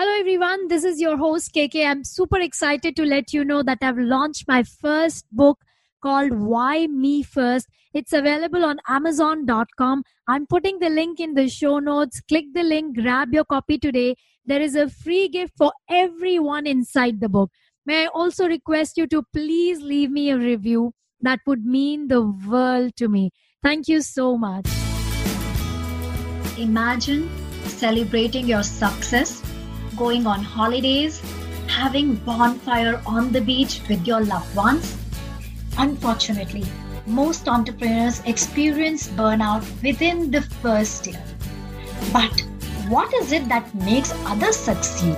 Hello, everyone. This is your host, KK. I'm super excited to let you know that I've launched my first book called Why Me First. It's available on Amazon.com. I'm putting the link in the show notes. Click the link, grab your copy today. There is a free gift for everyone inside the book. May I also request you to please leave me a review? That would mean the world to me. Thank you so much. Imagine celebrating your success going on holidays, having bonfire on the beach with your loved ones. Unfortunately, most entrepreneurs experience burnout within the first year. But what is it that makes others succeed?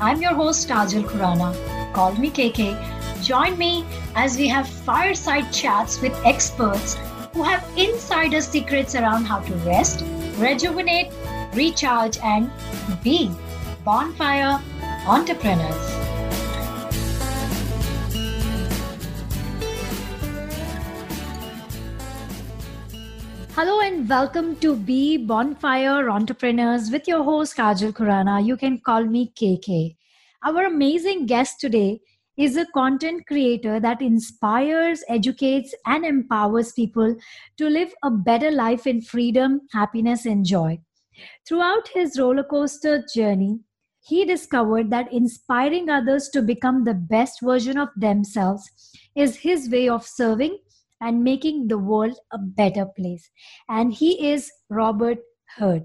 I'm your host Kajal Khurana. Call me KK. Join me as we have fireside chats with experts who have insider secrets around how to rest, rejuvenate, recharge, and be Bonfire Entrepreneurs. Hello and welcome to Be Bonfire Entrepreneurs with your host Kajal Khurana. You can call me KK. Our amazing guest today is a content creator that inspires, educates, and empowers people to live a better life in freedom, happiness, and joy. Throughout his roller coaster journey, he discovered that inspiring others to become the best version of themselves is his way of serving and making the world a better place. And he is Robert Hurt.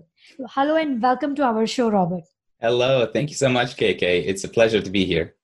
Hello and welcome to our show, Robert. Hello, thank you so much, KK. It's a pleasure to be here.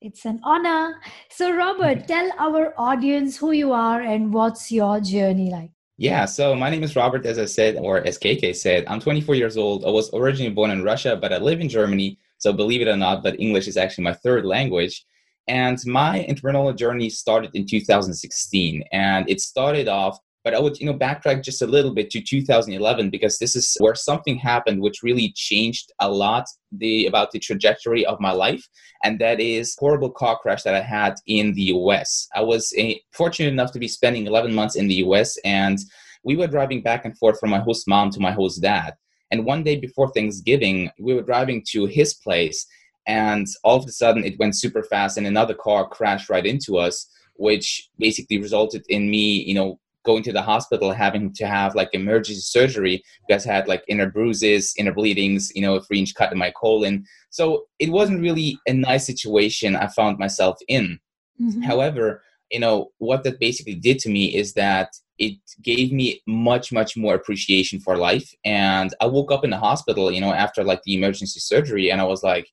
It's an honor. So, Robert, tell our audience who you are and what's your journey like. Yeah, so my name is Robert, as I said, or as KK said. I'm 24 years old. I was originally born in Russia, but I live in Germany so believe it or not, but English is actually my third language. And my entrepreneurial journey started in 2016. And it started off, but I would, you know, backtrack just a little bit to 2011 because this is where something happened which really changed a lot the about the trajectory of my life. And that is horrible car crash that I had in the US. I was a, fortunate enough to be spending 11 months in the US and we were driving back and forth from my host mom to my host dad and one day before Thanksgiving, we were driving to his place, and all of a sudden it went super fast, and another car crashed right into us, which basically resulted in me, you know, going to the hospital having to have like emergency surgery because I had like inner bruises, inner bleedings, you know, a three inch cut in my colon. So it wasn't really a nice situation I found myself in. Mm-hmm. However, you know, what that basically did to me is that it gave me much much more appreciation for life. And i woke up in the hospital you know after like the emergency surgery and i was like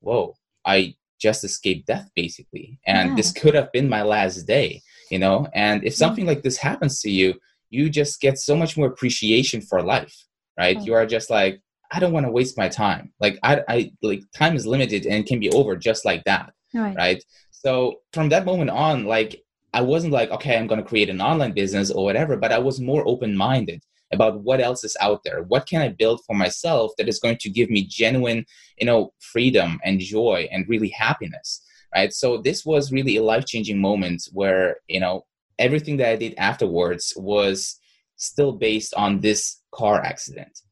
whoa i just escaped death basically. And yeah. this could have been my last day you know? And if something like this happens to you you just get so much more appreciation for life right? You are just like i don't want to waste my time. Like i i like time is limited and it can be over just like that right, right? So from that moment on like I wasn't like, okay, I'm going to create an online business or whatever, but I was more open minded about what else is out there. What can I build for myself that is going to give me genuine, you know, freedom and joy and really happiness, right? So this was really a life changing moment where, you know, everything that I did afterwards was still based on this car accident.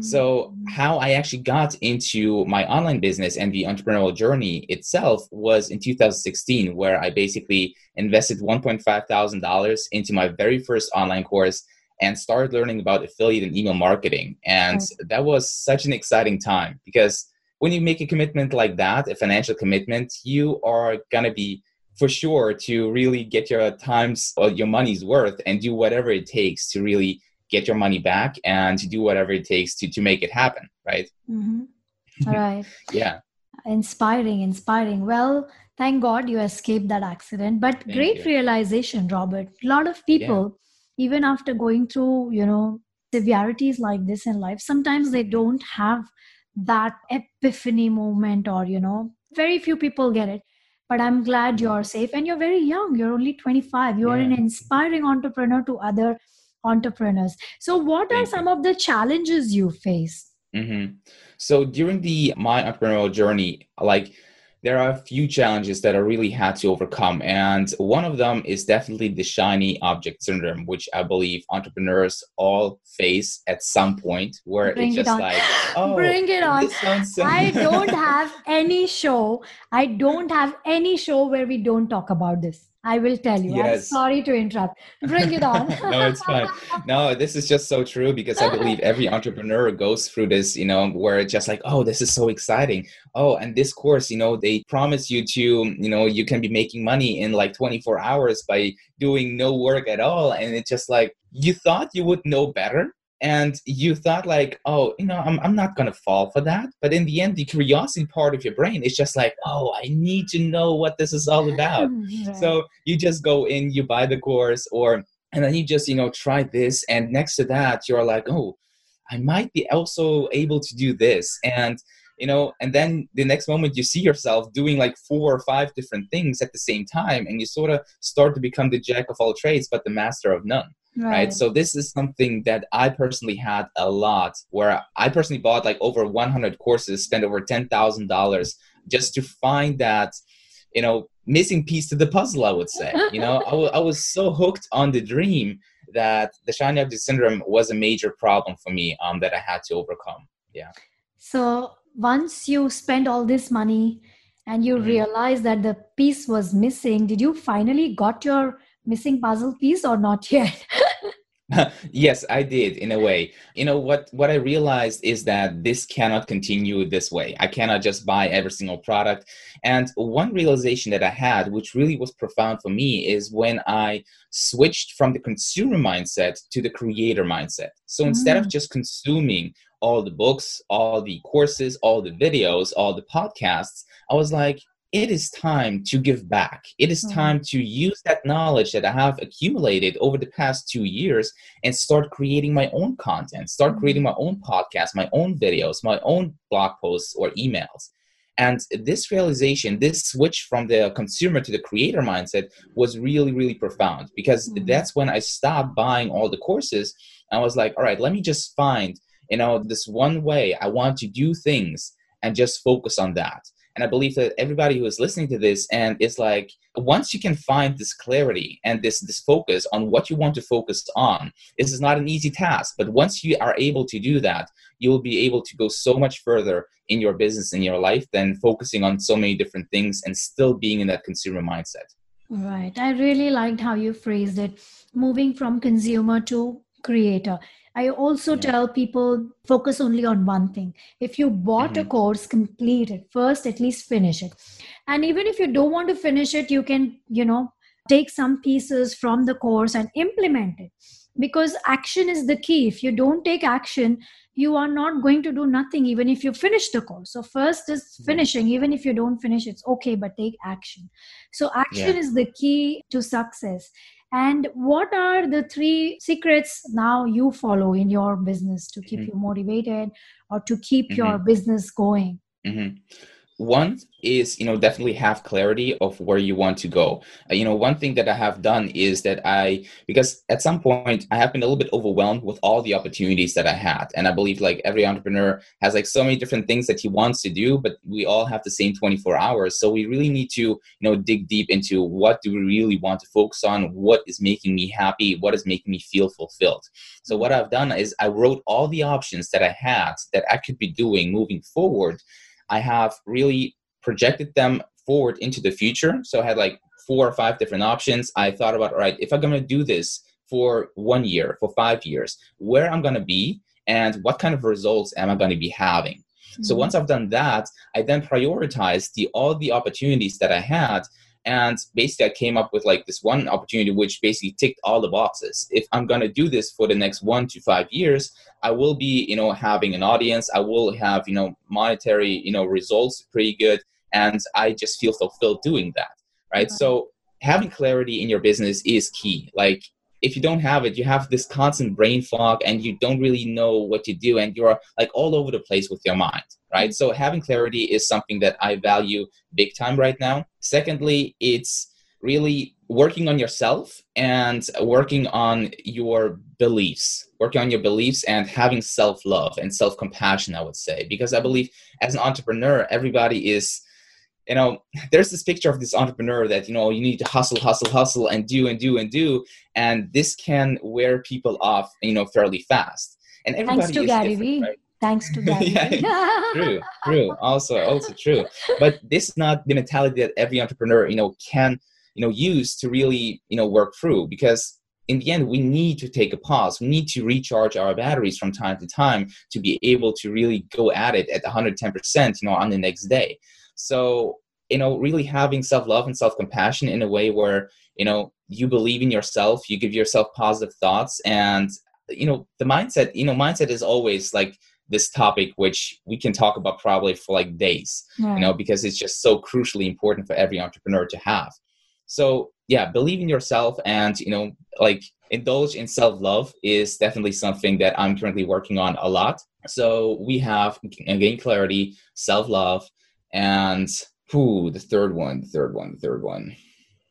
So, mm. how I actually got into my online business and the entrepreneurial journey itself was in 2016, where I basically invested $1.5 thousand into my very first online course and started learning about affiliate and email marketing. And that was such an exciting time because when you make a commitment like that, a financial commitment, you are gonna be for sure to really get your times or your money's worth and do whatever it takes to really get your money back and to do whatever it takes to to make it happen right mm-hmm. All right yeah inspiring inspiring well thank god you escaped that accident but thank great you. realization robert a lot of people yeah. even after going through you know severities like this in life sometimes they don't have that epiphany moment or you know very few people get it but i'm glad you're safe and you're very young you're only 25 you yeah. are an inspiring entrepreneur to other entrepreneurs. So, what are some of the challenges you face? Mm-hmm. So, during the my entrepreneurial journey, like there are a few challenges that I really had to overcome. And one of them is definitely the shiny object syndrome, which I believe entrepreneurs all face at some point where Bring it's just on. like, oh, Bring it on. so I don't have any show. I don't have any show where we don't talk about this. I will tell you. I'm Yes. sorry to interrupt. Bring it on. no, it's fine. No, this is just so true because I believe every entrepreneur goes through this, you know, where it's just like, oh, this is so exciting. Oh, and this course, you know, they promise you to, you know, you can be making money in like 24 hours by doing no work at all. And it's just like, you thought you would know better. And you thought like, oh, you know, I'm, I'm not gonna fall for that. But in the end, the curiosity part of your brain is just like, oh, I need to know what this is all about Right. so you just go in you buy the course or and then you just you know try this and next to that you're like oh i might be also able to do this and you know and then the next moment you see yourself doing like four or five different things at the same time and you sort of start to become the jack of all trades but the master of none right? So this is something that I personally had a lot where I personally bought like over 100 courses, spent over $10,000 just to find that, you know, missing piece to the puzzle, I would say. You know, I was so hooked on the dream that the shiny object syndrome was a major problem for me um, that I had to overcome. Yeah so once you spend all this money and you Mhm. realize that the piece was missing, did you finally got your missing puzzle piece or not yet? yes, I did in a way. You know what what I realized is that this cannot continue this way. I cannot just buy every single product. And one realization that I had which really was profound for me is when I switched from the consumer mindset to the creator mindset. So instead of mm. just consuming all the books, all the courses, all the videos, all the podcasts, I was like it is time to give back. It is Mhm. time to use that knowledge that I have accumulated over the past two years and start creating my own content, start creating my own podcast, my own videos, my own blog posts or emails. And this realization, this switch from the consumer to the creator mindset was really, really profound because Mhm. that's when I stopped buying all the courses. I was like, all right, let me just find, you know, this one way I want to do things and just focus on that. And I believe that everybody who is listening to this and is like, once you can find this clarity and this this focus on what you want to focus on, this is not an easy task. But once you are able to do that, you will be able to go so much further in your business in your life than focusing on so many different things and still being in that consumer mindset. Right. I really liked how you phrased it moving from consumer to creator. I also Yeah. tell people focus only on one thing. If you bought a Mhm. course, complete it. First, at least finish it. And even if you don't want to finish it, you can, you know, take some pieces from the course and implement it. Because action is the key. If you don't take action, you are not going to do nothing, even if you finish the course. So, first is Yeah. finishing. Even if you don't finish, it's okay, but take action. So, action is the key to success. And what are the three secrets now you follow in your business to keep Mhm. you motivated or to keep your business going? hmm One is, you know, definitely have clarity of where you want to go. Uh, you know, one thing that I have done is that I, because at some point I have been a little bit overwhelmed with all the opportunities that I had. And I believe like every entrepreneur has like so many different things that he wants to do, but we all have the same 24 hours. So we really need to, you know, dig deep into what do we really want to focus on? What is making me happy? What is making me feel fulfilled? So what I've done is I wrote all the options that I had that I could be doing moving forward I have really projected them forward into the future. So I had like four or five different options. I thought about, all right, if I'm going to do this for one year, for five years, where I'm going to be and what kind of results am I going to be having. So Mhm. once I've done that, I then prioritized the all the opportunities that I had. And basically, I came up with like this one opportunity which basically ticked all the boxes. If I'm gonna do this for the next one to five years, I will be, you know, having an audience. I will have, you know, monetary, you know, results pretty good, and I just feel fulfilled doing that, right? Right. So having clarity in your business is key. Like if you don't have it, you have this constant brain fog and you don't really know what to do and you're like all over the place with your mind, right? So having clarity is something that I value big time right now. Secondly, it's really working on yourself and working on your beliefs, working on your beliefs and having self love and self compassion, I would say, because I believe as an entrepreneur, everybody is you know, there's this picture of this entrepreneur that, you know, you need to hustle, hustle, hustle and do and do and do. And this can wear people off, you know, fairly fast. And everybody Thanks to Gary Vee. right? Thanks to Gary. Yeah, true true also also true but this is not the mentality that every entrepreneur you know can you know use to really you know work through because in the end we need to take a pause we need to recharge our batteries from time to time to be able to really go at it at 110% you know on the next day so you know really having self-love and self-compassion in a way where you know you believe in yourself you give yourself positive thoughts and you know the mindset you know mindset is always like this topic which we can talk about probably for like days Right. you know because it's just so crucially important for every entrepreneur to have so yeah believe in yourself and you know like indulge in self-love is definitely something that i'm currently working on a lot so we have gain clarity self-love and who the third one the third one the third one.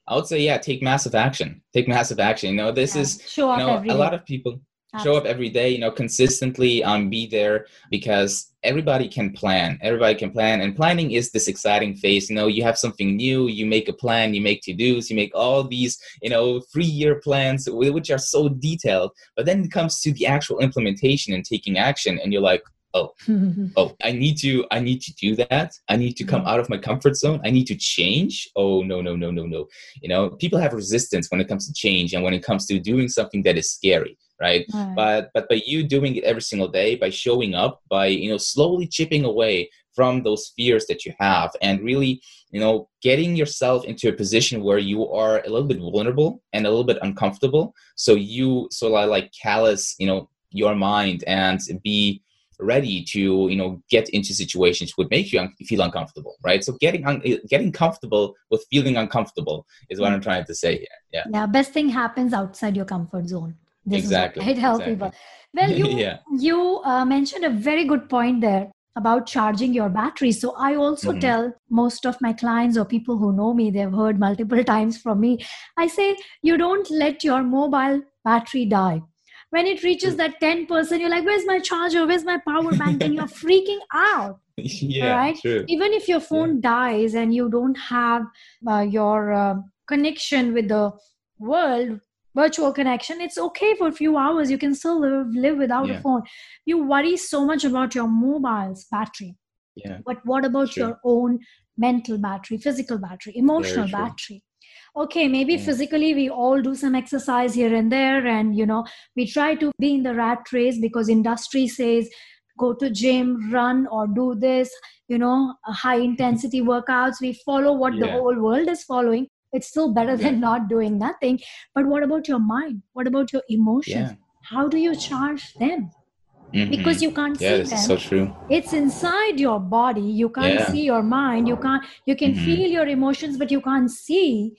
I would say yeah take massive action. Take massive action. You know this Yeah. is show you know every a lot of people show up every day you know consistently um be there because everybody can plan. Everybody can plan. And planning is this exciting phase. You know you have something new you make a plan you make to-dos you make all these you know three year plans which are so detailed. But then it comes to the actual implementation and taking action and you're like oh oh i need to i need to do that. I need to come Mhm. out of my comfort zone. I need to change. Oh no no no no no. You know people have resistance when it comes to change and when it comes to doing something that is scary right? Right. but but by you doing it every single day by showing up by you know slowly chipping away from those fears that you have and really you know getting yourself into a position where you are a little bit vulnerable and a little bit uncomfortable. So you so I like callous you know your mind and be ready to you know get into situations would make you un- feel uncomfortable right? So getting un- getting comfortable with feeling uncomfortable is what i'm trying to say here. Yeah. Yeah best thing happens outside your comfort zone. This Exactly, is what I tell exactly. people well you yeah. you uh, mentioned a very good point there about charging your battery. So i also Mhm. tell most of my clients or people who know me they've heard multiple times from me. I say you don't let your mobile battery die when it reaches that 10% you're like where's my charger? Where's my power bank? And you're freaking out. Yeah Right? true. Even if your phone dies and you don't have uh, your uh, connection with the world virtual connection it's okay for a few hours. You can still live, live without Yeah. a phone. You worry so much about your mobile's battery. Yeah. But what about Sure. your own mental battery physical battery emotional battery okay maybe Yeah. physically we all do some exercise here and there and you know we try to be in the rat race because industry says go to gym run or do this you know high intensity workouts. We follow what the whole world is following. It's still better than not doing nothing. But what about your mind? What about your emotions? Yeah. How do you charge them? Mhm. because you can't yeah see them. so true. It's inside your body. You can't Yeah. see your mind. You can't you can Mhm. feel your emotions but you can't see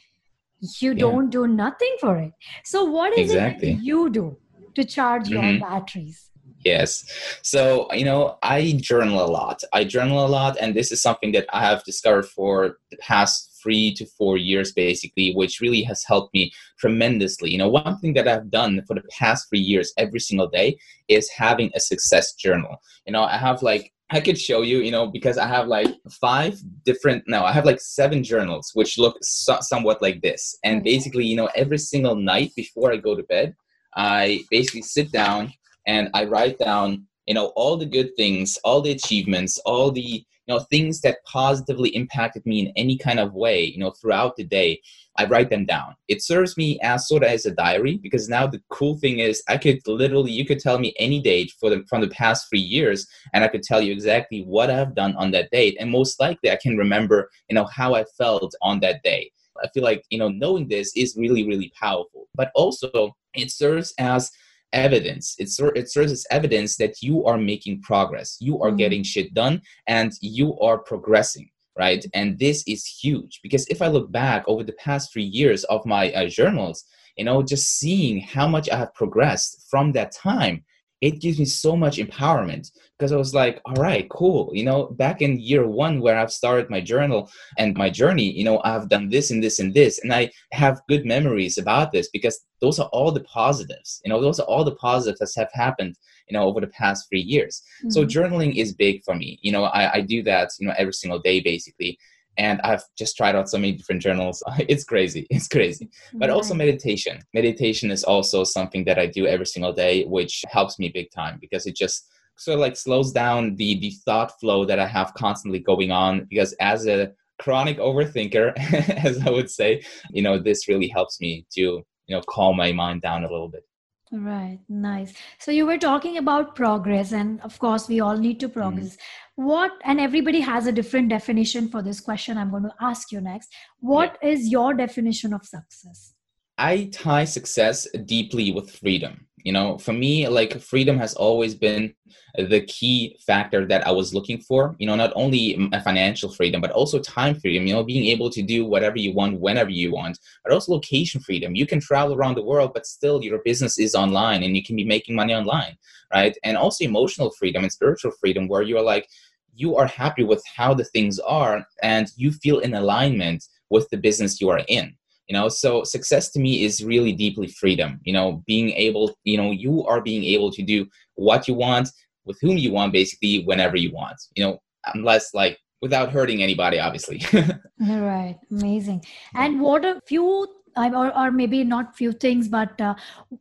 you Yeah. don't do nothing for it so what is Exactly. it that you do to charge your Mhm. batteries Yes. So, you know, I journal a lot. I journal a lot, and this is something that I have discovered for the past three to four years, basically, which really has helped me tremendously. You know, one thing that I've done for the past three years every single day is having a success journal. You know, I have like, I could show you, you know, because I have like five different, no, I have like seven journals, which look so- somewhat like this. And mm. basically, you know, every single night before I go to bed, I basically sit down and I write down, you know, all the good things, all the achievements, all the, you know, things that positively impacted me in any kind of way, you know, throughout the day. I write them down. It serves me as sort of as a diary because now the cool thing is I could literally you could tell me any date for the from the past three years and I could tell you exactly what I've done on that date. And most likely I can remember, you know, how I felt on that day. I feel like, you know, knowing this is really, really powerful. But also it serves as evidence it, ser- it serves as evidence that you are making progress you are Mm. getting shit done and you are progressing right? And this is huge because if i look back over the past three years of my uh, journals you know just seeing how much i have progressed from that time it gives me so much empowerment because i was like all right cool you know back in year one where i've started my journal and my journey you know i've done this and this and this and i have good memories about this because those are all the positives you know those are all the positives that have happened you know over the past three years so Mhm. journaling is big for me you know I, I do that you know every single day basically and I've just tried out so many different journals. It's crazy. It's crazy. But also meditation. Meditation is also something that I do every single day, which helps me big time because it just sort of like slows down the the thought flow that I have constantly going on. Because as a chronic overthinker, as I would say, you know, this really helps me to you know calm my mind down a little bit. Right, nice. So you were talking about progress, and of course, we all need to mm-hmm. progress. Mm-hmm. What, and everybody has a different definition for this question I'm going to ask you next. What yeah. is your definition of success? I tie success deeply with freedom. You know, for me, like freedom has always been the key factor that I was looking for. You know, not only financial freedom, but also time freedom. You know, being able to do whatever you want, whenever you want, but also location freedom. You can travel around the world, but still your business is online and you can be making money online, right? And also emotional freedom and spiritual freedom, where you are like, you are happy with how the things are and you feel in alignment with the business you are in you know? So success to me is really deeply freedom you know? Being able you know you are being able to do what you want with whom you want basically whenever you want you know? Unless like without hurting anybody obviously. Right. Amazing. And what a few or, or maybe not few things but uh,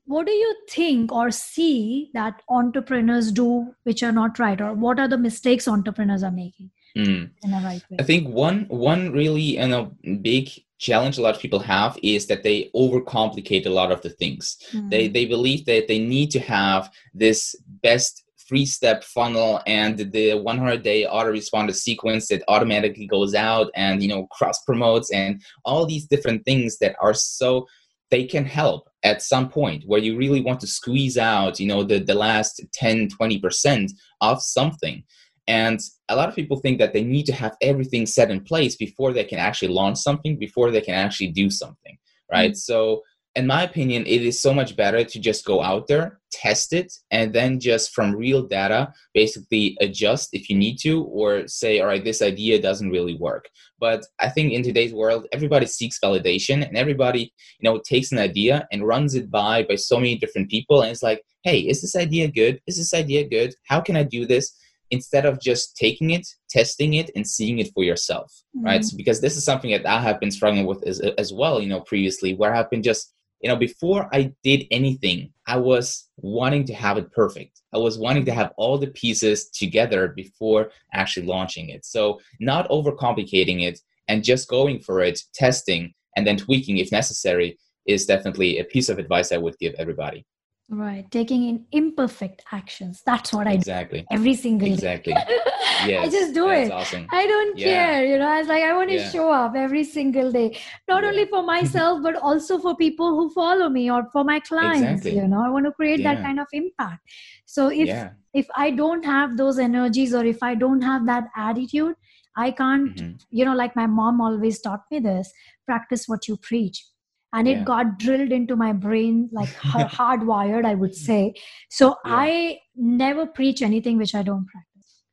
what do you think or see that entrepreneurs do which are not right? Or what are the mistakes entrepreneurs are making mm. in a right way? I think one one really you know big challenge a lot of people have is that they overcomplicate a lot of the things. Mm. They they believe that they need to have this best three step funnel and the 100 day autoresponder sequence that automatically goes out and you know cross promotes and all these different things that are so they can help at some point where you really want to squeeze out you know the, the last 10 20% of something and a lot of people think that they need to have everything set in place before they can actually launch something, before they can actually do something, right? Mm-hmm. So, in my opinion, it is so much better to just go out there, test it, and then just from real data, basically adjust if you need to, or say, all right, this idea doesn't really work. But I think in today's world, everybody seeks validation and everybody, you know, takes an idea and runs it by by so many different people. And it's like, hey, is this idea good? Is this idea good? How can I do this? Instead of just taking it, testing it, and seeing it for yourself, mm-hmm. right? So, because this is something that I have been struggling with as, as well, you know, previously, where I've been just, you know, before I did anything, I was wanting to have it perfect. I was wanting to have all the pieces together before actually launching it. So, not overcomplicating it and just going for it, testing, and then tweaking if necessary is definitely a piece of advice I would give everybody. Right, taking in imperfect actions. That's what I exactly do every single exactly. Yes, I just do it. Awesome. I don't yeah. care. You know, I was like, I want to yeah. show up every single day, not yeah. only for myself but also for people who follow me or for my clients. Exactly. You know, I want to create that kind of impact. So if if I don't have those energies or if I don't have that attitude, I can't. Mm-hmm. You know, like my mom always taught me this: practice what you preach and yeah. it got drilled into my brain like hardwired i would say so yeah. i never preach anything which i don't practice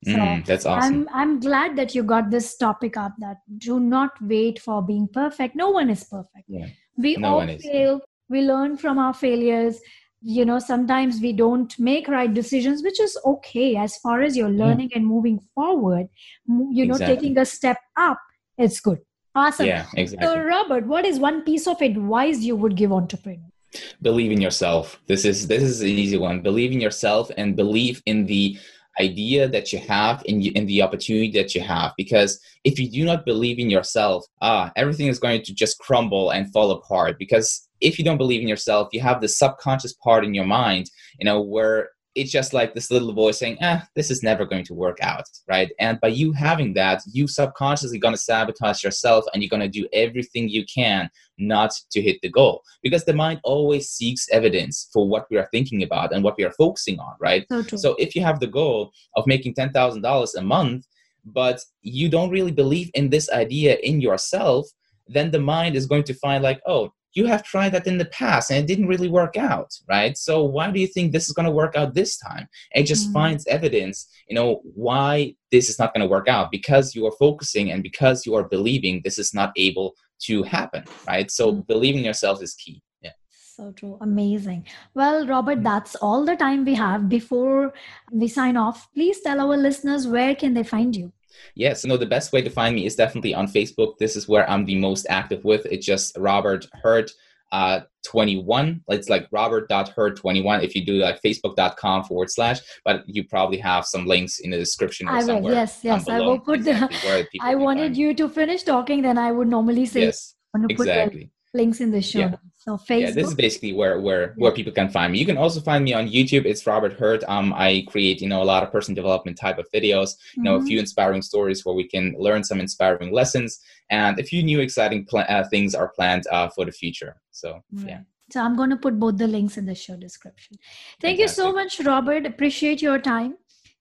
so mm, that's awesome. I'm, I'm glad that you got this topic up that do not wait for being perfect. No one is perfect. Yeah. We no all fail. We learn from our failures. You know, sometimes we don't make right decisions, which is okay as far as you're learning yeah. and moving forward. You know, exactly. taking a step up, it's good. Awesome. Yeah, exactly. So, Robert, what is one piece of advice you would give entrepreneurs? Believe in yourself. This is this is an easy one. Believe in yourself and believe in the idea that you have and in, in the opportunity that you have because if you do not believe in yourself ah everything is going to just crumble and fall apart because if you don't believe in yourself you have the subconscious part in your mind you know where it's just like this little voice saying, "Ah, this is never going to work out," right? And by you having that, you subconsciously gonna sabotage yourself, and you're gonna do everything you can not to hit the goal because the mind always seeks evidence for what we are thinking about and what we are focusing on, right? So, so if you have the goal of making ten thousand dollars a month, but you don't really believe in this idea in yourself, then the mind is going to find like, oh, you have tried that in the past and it didn't really work out right? So why do you think this is going to work out this time? It just mm. finds evidence you know why this is not going to work out. Because you are focusing and because you are believing this is not able to happen right? So mm. believing yourself is key yeah. So true amazing. Well robert that's all the time we have. Before we sign off please tell our listeners where can they find you Yes, no, the best way to find me is definitely on Facebook. This is where I'm the most active with. It's just Robert Hurt uh, 21. It's like robert.hurt21 if you do like facebook.com forward slash, but you probably have some links in the description. I will, yes, yes. I will put exactly the, I wanted you to finish talking, then I would normally say, yes, exactly. Links in the show. Yeah. So Facebook. Yeah, this is basically where where where people can find me. You can also find me on YouTube. It's Robert Hurt. Um, I create you know a lot of personal development type of videos. You know, mm-hmm. a few inspiring stories where we can learn some inspiring lessons, and a few new exciting pl- uh, things are planned uh, for the future. So right. yeah. So I'm going to put both the links in the show description. Thank Fantastic. you so much, Robert. Appreciate your time.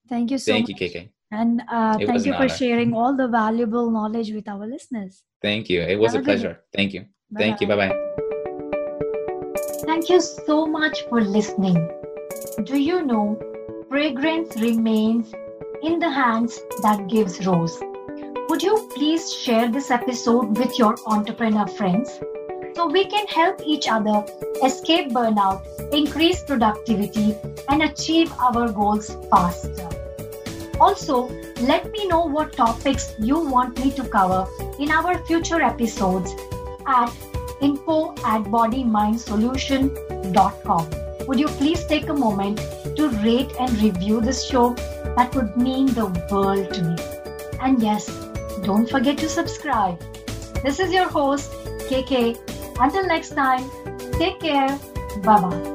Thank you so thank much. you, KK. And uh, thank you for honor. sharing all the valuable knowledge with our listeners. Thank you. It was Have a pleasure. Thank you. Bye-bye. Thank you. Bye bye. Thank you so much for listening. Do you know fragrance remains in the hands that gives rose? Would you please share this episode with your entrepreneur friends so we can help each other escape burnout, increase productivity, and achieve our goals faster? Also, let me know what topics you want me to cover in our future episodes at info at bodymindsolution.com. Would you please take a moment to rate and review this show? That would mean the world to me. And yes, don't forget to subscribe. This is your host, KK. Until next time, take care. Bye bye.